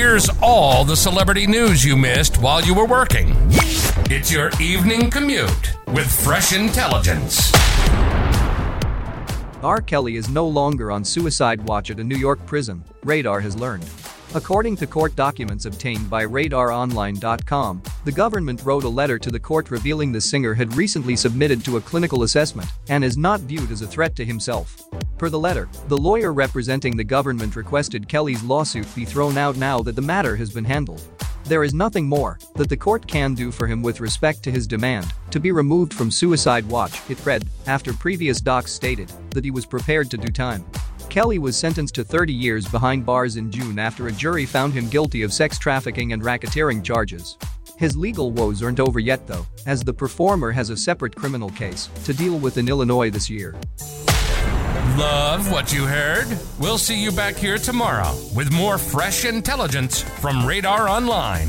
Here's all the celebrity news you missed while you were working. It's your evening commute with fresh intelligence. R. Kelly is no longer on suicide watch at a New York prison, Radar has learned. According to court documents obtained by RadarOnline.com, the government wrote a letter to the court revealing the singer had recently submitted to a clinical assessment and is not viewed as a threat to himself. Per the letter, the lawyer representing the government requested Kelly's lawsuit be thrown out now that the matter has been handled. There is nothing more that the court can do for him with respect to his demand to be removed from suicide watch, it read, after previous docs stated that he was prepared to do time. Kelly was sentenced to 30 years behind bars in June after a jury found him guilty of sex trafficking and racketeering charges. His legal woes aren't over yet though, as the performer has a separate criminal case to deal with in Illinois this year. Love what you heard? We'll see you back here tomorrow with more fresh intelligence from Radar Online.